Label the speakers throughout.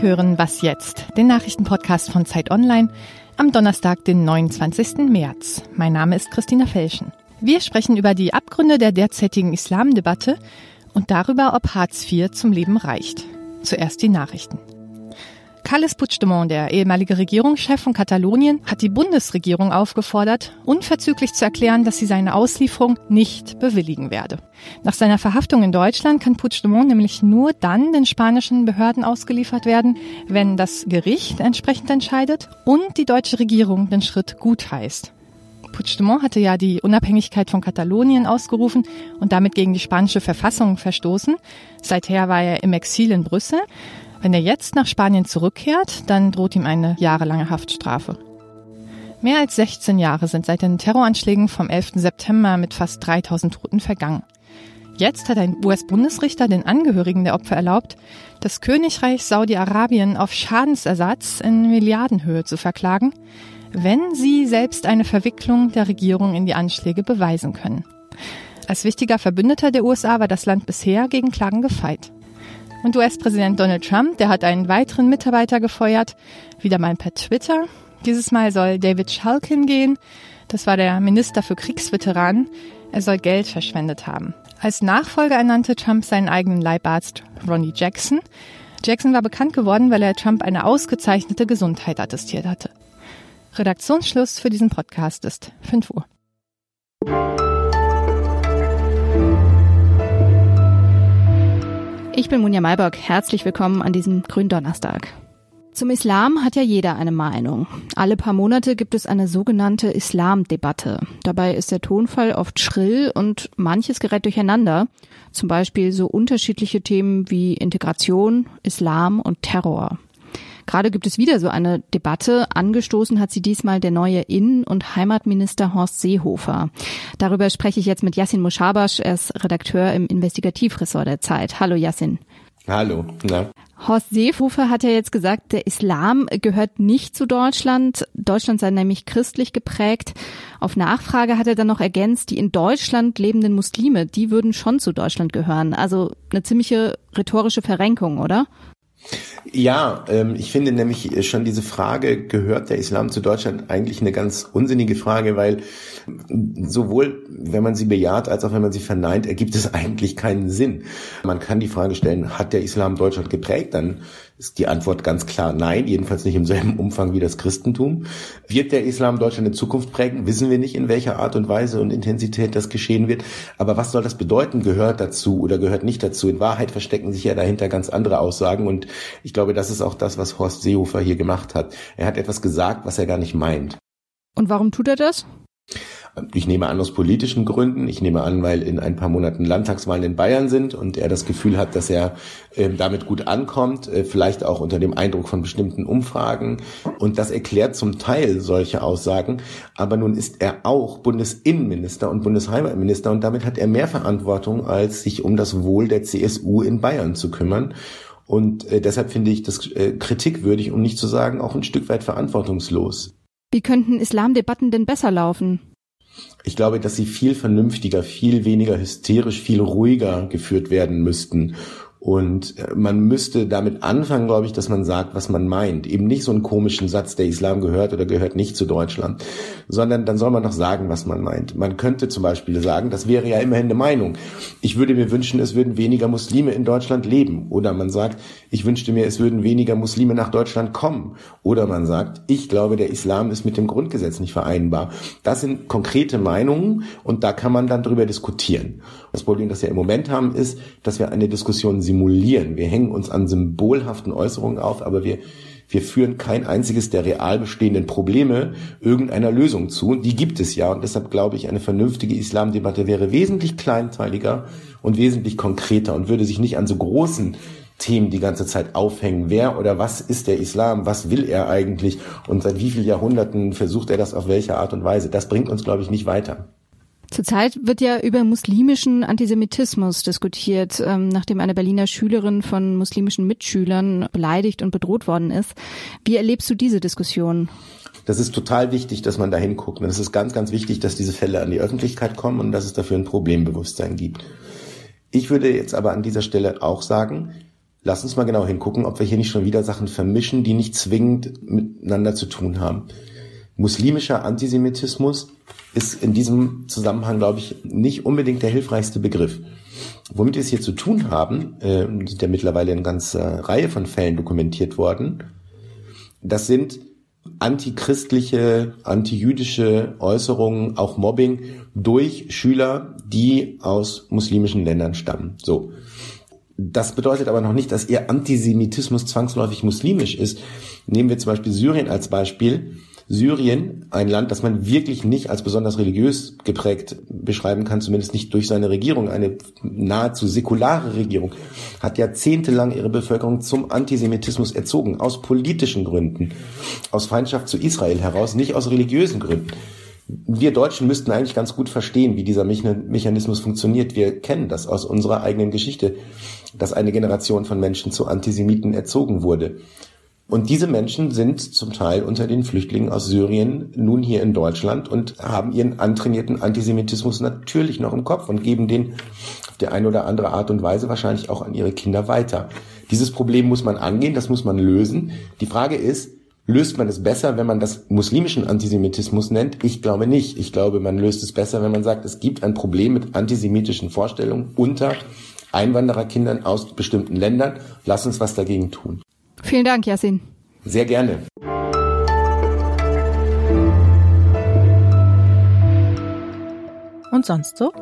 Speaker 1: Hören Was jetzt, den Nachrichtenpodcast von Zeit Online am Donnerstag, den 29. März. Mein Name ist Christina Felschen. Wir sprechen über die Abgründe der derzeitigen Islamdebatte und darüber, ob Hartz IV zum Leben reicht. Zuerst die Nachrichten. Carles Puigdemont, der ehemalige Regierungschef von Katalonien, hat die Bundesregierung aufgefordert, unverzüglich zu erklären, dass sie seine Auslieferung nicht bewilligen werde. Nach seiner Verhaftung in Deutschland kann Puigdemont nämlich nur dann den spanischen Behörden ausgeliefert werden, wenn das Gericht entsprechend entscheidet und die deutsche Regierung den Schritt gutheißt. Puigdemont hatte ja die Unabhängigkeit von Katalonien ausgerufen und damit gegen die spanische Verfassung verstoßen. Seither war er im Exil in Brüssel. Wenn er jetzt nach Spanien zurückkehrt, dann droht ihm eine jahrelange Haftstrafe. Mehr als 16 Jahre sind seit den Terroranschlägen vom 11. September mit fast 3000 Toten vergangen. Jetzt hat ein US-Bundesrichter den Angehörigen der Opfer erlaubt, das Königreich Saudi-Arabien auf Schadensersatz in Milliardenhöhe zu verklagen, wenn sie selbst eine Verwicklung der Regierung in die Anschläge beweisen können. Als wichtiger Verbündeter der USA war das Land bisher gegen Klagen gefeit. Und US-Präsident Donald Trump, der hat einen weiteren Mitarbeiter gefeuert, wieder mal per Twitter. Dieses Mal soll David Shulkin gehen. Das war der Minister für Kriegsveteranen. Er soll Geld verschwendet haben. Als Nachfolger ernannte Trump seinen eigenen Leibarzt Ronnie Jackson. Jackson war bekannt geworden, weil er Trump eine ausgezeichnete Gesundheit attestiert hatte. Redaktionsschluss für diesen Podcast ist 5 Uhr.
Speaker 2: Ich bin Munja Maybock. Herzlich willkommen an diesem Gründonnerstag. Zum Islam hat ja jeder eine Meinung. Alle paar Monate gibt es eine sogenannte Islamdebatte. Dabei ist der Tonfall oft schrill und manches gerät durcheinander. Zum Beispiel so unterschiedliche Themen wie Integration, Islam und Terror. Gerade gibt es wieder so eine Debatte. Angestoßen hat sie diesmal der neue Innen- und Heimatminister Horst Seehofer. Darüber spreche ich jetzt mit Yassin Mushabash. Er ist Redakteur im Investigativressort der Zeit. Hallo Yassin.
Speaker 3: Hallo. Na?
Speaker 2: Horst Seehofer hat ja jetzt gesagt, der Islam gehört nicht zu Deutschland. Deutschland sei nämlich christlich geprägt. Auf Nachfrage hat er dann noch ergänzt, die in Deutschland lebenden Muslime, die würden schon zu Deutschland gehören. Also eine ziemliche rhetorische Verrenkung, oder?
Speaker 3: Ja, ähm, ich finde nämlich schon diese Frage, gehört der Islam zu Deutschland, eigentlich eine ganz unsinnige Frage, weil sowohl wenn man sie bejaht als auch wenn man sie verneint, ergibt es eigentlich keinen Sinn. Man kann die Frage stellen, hat der Islam Deutschland geprägt? Dann ist die Antwort ganz klar nein, jedenfalls nicht im selben Umfang wie das Christentum. Wird der Islam Deutschland in Zukunft prägen? Wissen wir nicht, in welcher Art und Weise und Intensität das geschehen wird. Aber was soll das bedeuten? Gehört dazu oder gehört nicht dazu? In Wahrheit verstecken sich ja dahinter ganz andere Aussagen und ich glaube, das ist auch das, was Horst Seehofer hier gemacht hat. Er hat etwas gesagt, was er gar nicht meint.
Speaker 2: Und warum tut er das?
Speaker 3: Ich nehme an aus politischen Gründen. Ich nehme an, weil in ein paar Monaten Landtagswahlen in Bayern sind und er das Gefühl hat, dass er äh, damit gut ankommt, äh, vielleicht auch unter dem Eindruck von bestimmten Umfragen. Und das erklärt zum Teil solche Aussagen. Aber nun ist er auch Bundesinnenminister und Bundesheimatminister und damit hat er mehr Verantwortung, als sich um das Wohl der CSU in Bayern zu kümmern. Und äh, deshalb finde ich das äh, kritikwürdig, um nicht zu sagen auch ein Stück weit verantwortungslos.
Speaker 2: Wie könnten Islamdebatten denn besser laufen?
Speaker 3: Ich glaube, dass sie viel vernünftiger, viel weniger hysterisch, viel ruhiger geführt werden müssten. Und äh, man müsste damit anfangen, glaube ich, dass man sagt, was man meint. Eben nicht so einen komischen Satz, der Islam gehört oder gehört nicht zu Deutschland, sondern dann soll man doch sagen, was man meint. Man könnte zum Beispiel sagen, das wäre ja immerhin eine Meinung. Ich würde mir wünschen, es würden weniger Muslime in Deutschland leben. Oder man sagt, ich wünschte mir, es würden weniger Muslime nach Deutschland kommen. Oder man sagt, ich glaube, der Islam ist mit dem Grundgesetz nicht vereinbar. Das sind konkrete Meinungen und da kann man dann drüber diskutieren. Das Problem, das wir im Moment haben, ist, dass wir eine Diskussion simulieren. Wir hängen uns an symbolhaften Äußerungen auf, aber wir, wir führen kein einziges der real bestehenden Probleme irgendeiner Lösung zu. Die gibt es ja. Und deshalb glaube ich, eine vernünftige Islamdebatte wäre wesentlich kleinteiliger und wesentlich konkreter und würde sich nicht an so großen Themen die ganze Zeit aufhängen. Wer oder was ist der Islam? Was will er eigentlich? Und seit wie vielen Jahrhunderten versucht er das auf welche Art und Weise? Das bringt uns, glaube ich, nicht weiter.
Speaker 2: Zurzeit wird ja über muslimischen Antisemitismus diskutiert, ähm, nachdem eine Berliner Schülerin von muslimischen Mitschülern beleidigt und bedroht worden ist. Wie erlebst du diese Diskussion?
Speaker 3: Das ist total wichtig, dass man da hinguckt. Und es ist ganz, ganz wichtig, dass diese Fälle an die Öffentlichkeit kommen und dass es dafür ein Problembewusstsein gibt. Ich würde jetzt aber an dieser Stelle auch sagen, lass uns mal genau hingucken, ob wir hier nicht schon wieder Sachen vermischen, die nicht zwingend miteinander zu tun haben. Muslimischer Antisemitismus ist in diesem Zusammenhang, glaube ich, nicht unbedingt der hilfreichste Begriff. Womit wir es hier zu tun haben, äh, sind ja mittlerweile eine ganze Reihe von Fällen dokumentiert worden. Das sind antichristliche, antijüdische Äußerungen, auch Mobbing durch Schüler, die aus muslimischen Ländern stammen. So. Das bedeutet aber noch nicht, dass ihr Antisemitismus zwangsläufig muslimisch ist. Nehmen wir zum Beispiel Syrien als Beispiel. Syrien, ein Land, das man wirklich nicht als besonders religiös geprägt beschreiben kann, zumindest nicht durch seine Regierung, eine nahezu säkulare Regierung, hat jahrzehntelang ihre Bevölkerung zum Antisemitismus erzogen, aus politischen Gründen, aus Feindschaft zu Israel heraus, nicht aus religiösen Gründen. Wir Deutschen müssten eigentlich ganz gut verstehen, wie dieser Mechanismus funktioniert. Wir kennen das aus unserer eigenen Geschichte, dass eine Generation von Menschen zu Antisemiten erzogen wurde. Und diese Menschen sind zum Teil unter den Flüchtlingen aus Syrien nun hier in Deutschland und haben ihren antrainierten Antisemitismus natürlich noch im Kopf und geben den auf der eine oder andere Art und Weise wahrscheinlich auch an ihre Kinder weiter. Dieses Problem muss man angehen, das muss man lösen. Die Frage ist, löst man es besser, wenn man das muslimischen Antisemitismus nennt? Ich glaube nicht. Ich glaube, man löst es besser, wenn man sagt, es gibt ein Problem mit antisemitischen Vorstellungen unter Einwandererkindern aus bestimmten Ländern. Lass uns was dagegen tun.
Speaker 2: Vielen Dank, Yasin.
Speaker 3: Sehr gerne.
Speaker 4: Und sonst so?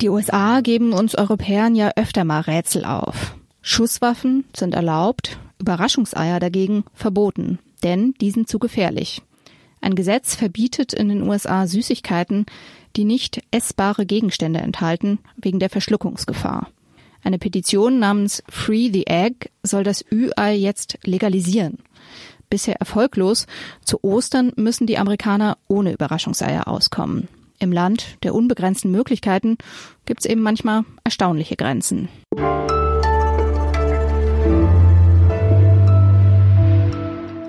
Speaker 2: Die USA geben uns Europäern ja öfter mal Rätsel auf. Schusswaffen sind erlaubt, Überraschungseier dagegen verboten, denn die sind zu gefährlich. Ein Gesetz verbietet in den USA Süßigkeiten, die nicht essbare Gegenstände enthalten, wegen der Verschluckungsgefahr. Eine Petition namens Free the Egg soll das Ü-Ei jetzt legalisieren. Bisher erfolglos. Zu Ostern müssen die Amerikaner ohne Überraschungseier auskommen. Im Land der unbegrenzten Möglichkeiten gibt es eben manchmal erstaunliche Grenzen.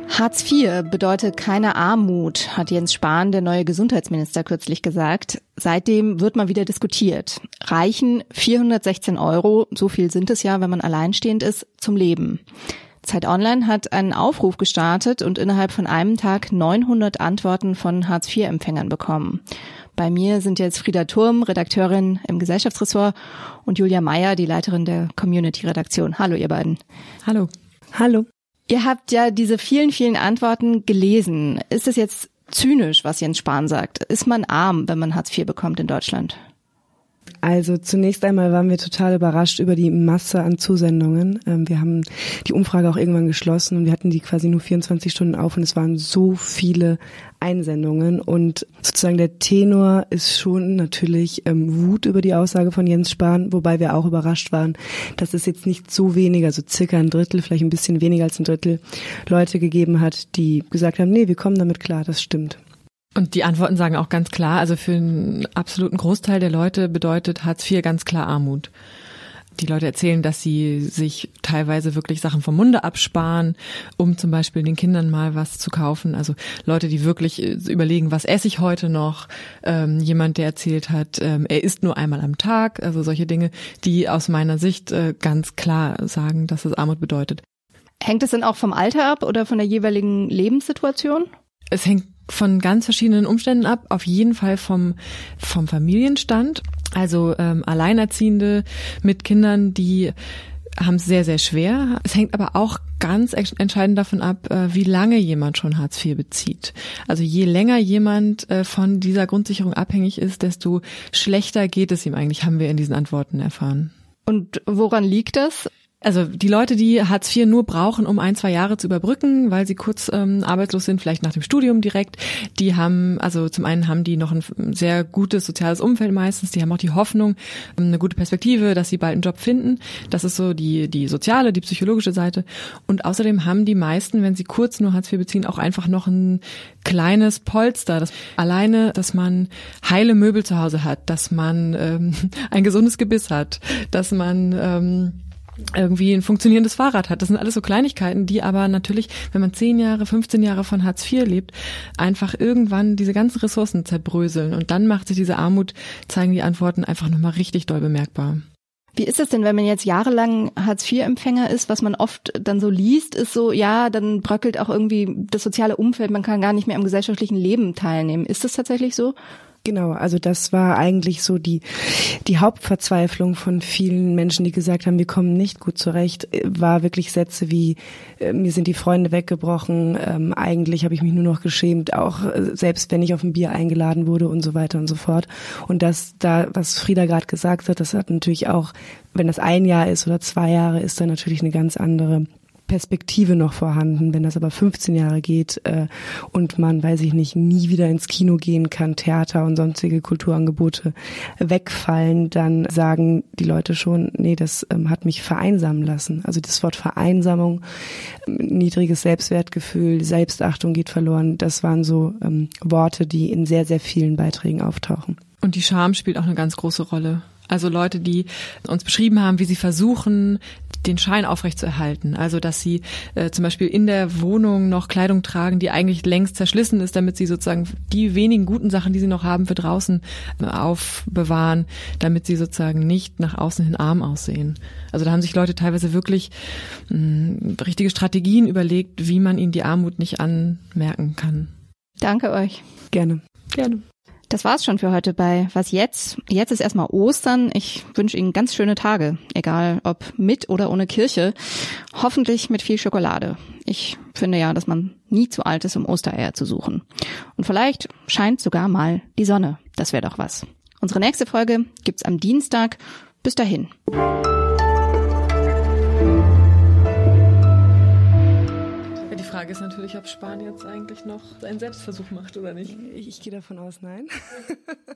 Speaker 2: Hartz IV bedeutet keine Armut, hat Jens Spahn, der neue Gesundheitsminister, kürzlich gesagt. Seitdem wird mal wieder diskutiert. Reichen 416 Euro, so viel sind es ja, wenn man alleinstehend ist, zum Leben. Zeit Online hat einen Aufruf gestartet und innerhalb von einem Tag 900 Antworten von Hartz-IV-Empfängern bekommen. Bei mir sind jetzt Frieda Turm, Redakteurin im Gesellschaftsressort und Julia Meyer, die Leiterin der Community-Redaktion. Hallo, ihr beiden.
Speaker 4: Hallo.
Speaker 2: Hallo. Ihr habt ja diese vielen, vielen Antworten gelesen. Ist es jetzt zynisch, was Jens Spahn sagt? Ist man arm, wenn man Hartz IV bekommt in Deutschland?
Speaker 5: Also zunächst einmal waren wir total überrascht über die Masse an Zusendungen. Ähm, wir haben die Umfrage auch irgendwann geschlossen und wir hatten die quasi nur 24 Stunden auf und es waren so viele Einsendungen und sozusagen der Tenor ist schon natürlich ähm, Wut über die Aussage von Jens Spahn, wobei wir auch überrascht waren, dass es jetzt nicht so wenig, also circa ein Drittel, vielleicht ein bisschen weniger als ein Drittel Leute gegeben hat, die gesagt haben, nee, wir kommen damit klar, das stimmt.
Speaker 4: Und die Antworten sagen auch ganz klar, also für einen absoluten Großteil der Leute bedeutet Hartz IV ganz klar Armut. Die Leute erzählen, dass sie sich teilweise wirklich Sachen vom Munde absparen, um zum Beispiel den Kindern mal was zu kaufen. Also Leute, die wirklich äh, überlegen, was esse ich heute noch. Ähm, jemand, der erzählt hat, ähm, er isst nur einmal am Tag. Also solche Dinge, die aus meiner Sicht äh, ganz klar sagen, dass es Armut bedeutet.
Speaker 2: Hängt es denn auch vom Alter ab oder von der jeweiligen Lebenssituation?
Speaker 4: Es hängt von ganz verschiedenen Umständen ab, auf jeden Fall vom, vom Familienstand. Also ähm, Alleinerziehende mit Kindern, die haben es sehr, sehr schwer. Es hängt aber auch ganz entscheidend davon ab, äh, wie lange jemand schon Hartz IV bezieht. Also je länger jemand äh, von dieser Grundsicherung abhängig ist, desto schlechter geht es ihm eigentlich, haben wir in diesen Antworten erfahren.
Speaker 2: Und woran liegt das?
Speaker 4: Also die Leute, die Hartz IV nur brauchen, um ein, zwei Jahre zu überbrücken, weil sie kurz ähm, arbeitslos sind, vielleicht nach dem Studium direkt, die haben, also zum einen haben die noch ein sehr gutes soziales Umfeld meistens, die haben auch die Hoffnung, ähm, eine gute Perspektive, dass sie bald einen Job finden. Das ist so die, die soziale, die psychologische Seite. Und außerdem haben die meisten, wenn sie kurz nur Hartz IV beziehen, auch einfach noch ein kleines Polster. Das, alleine, dass man heile Möbel zu Hause hat, dass man ähm, ein gesundes Gebiss hat, dass man ähm, irgendwie ein funktionierendes Fahrrad hat. Das sind alles so Kleinigkeiten, die aber natürlich, wenn man zehn Jahre, 15 Jahre von Hartz IV lebt, einfach irgendwann diese ganzen Ressourcen zerbröseln. Und dann macht sich diese Armut, zeigen die Antworten einfach nochmal richtig doll bemerkbar.
Speaker 3: Wie ist das denn, wenn man jetzt jahrelang Hartz-IV-Empfänger ist? Was man oft dann so liest, ist so, ja, dann bröckelt auch irgendwie das soziale Umfeld, man kann gar nicht mehr am gesellschaftlichen Leben teilnehmen. Ist das tatsächlich so?
Speaker 5: Genau, also das war eigentlich so die, die Hauptverzweiflung von vielen Menschen, die gesagt haben, wir kommen nicht gut zurecht, war wirklich Sätze wie, äh, mir sind die Freunde weggebrochen, ähm, eigentlich habe ich mich nur noch geschämt, auch äh, selbst wenn ich auf ein Bier eingeladen wurde und so weiter und so fort. Und das da, was Frieda gerade gesagt hat, das hat natürlich auch, wenn das ein Jahr ist oder zwei Jahre, ist dann natürlich eine ganz andere Perspektive noch vorhanden. Wenn das aber 15 Jahre geht äh, und man, weiß ich nicht, nie wieder ins Kino gehen kann, Theater und sonstige Kulturangebote wegfallen, dann sagen die Leute schon, nee, das ähm, hat mich vereinsamen lassen. Also das Wort Vereinsamung, niedriges Selbstwertgefühl, Selbstachtung geht verloren, das waren so ähm, Worte, die in sehr, sehr vielen Beiträgen auftauchen.
Speaker 4: Und die Scham spielt auch eine ganz große Rolle. Also Leute, die uns beschrieben haben, wie sie versuchen, den Schein aufrechtzuerhalten. Also dass sie äh, zum Beispiel in der Wohnung noch Kleidung tragen, die eigentlich längst zerschlissen ist, damit sie sozusagen die wenigen guten Sachen, die sie noch haben, für draußen äh, aufbewahren, damit sie sozusagen nicht nach außen hin arm aussehen. Also da haben sich Leute teilweise wirklich mh, hm, richtige Strategien überlegt, wie man ihnen die Armut nicht anmerken kann.
Speaker 3: Danke euch.
Speaker 5: Gerne.
Speaker 4: Gerne.
Speaker 3: Das war's schon für heute bei Was jetzt? Jetzt ist erstmal Ostern. Ich wünsche Ihnen ganz schöne Tage, egal ob mit oder ohne Kirche. Hoffentlich mit viel Schokolade. Ich finde ja, dass man nie zu alt ist, um Ostereier zu suchen. Und vielleicht scheint sogar mal die Sonne. Das wäre doch was. Unsere nächste Folge gibt's am Dienstag. Bis dahin.
Speaker 4: Frage ist natürlich, ob Spahn jetzt eigentlich noch einen Selbstversuch macht oder nicht.
Speaker 5: Ich, ich gehe davon aus, nein.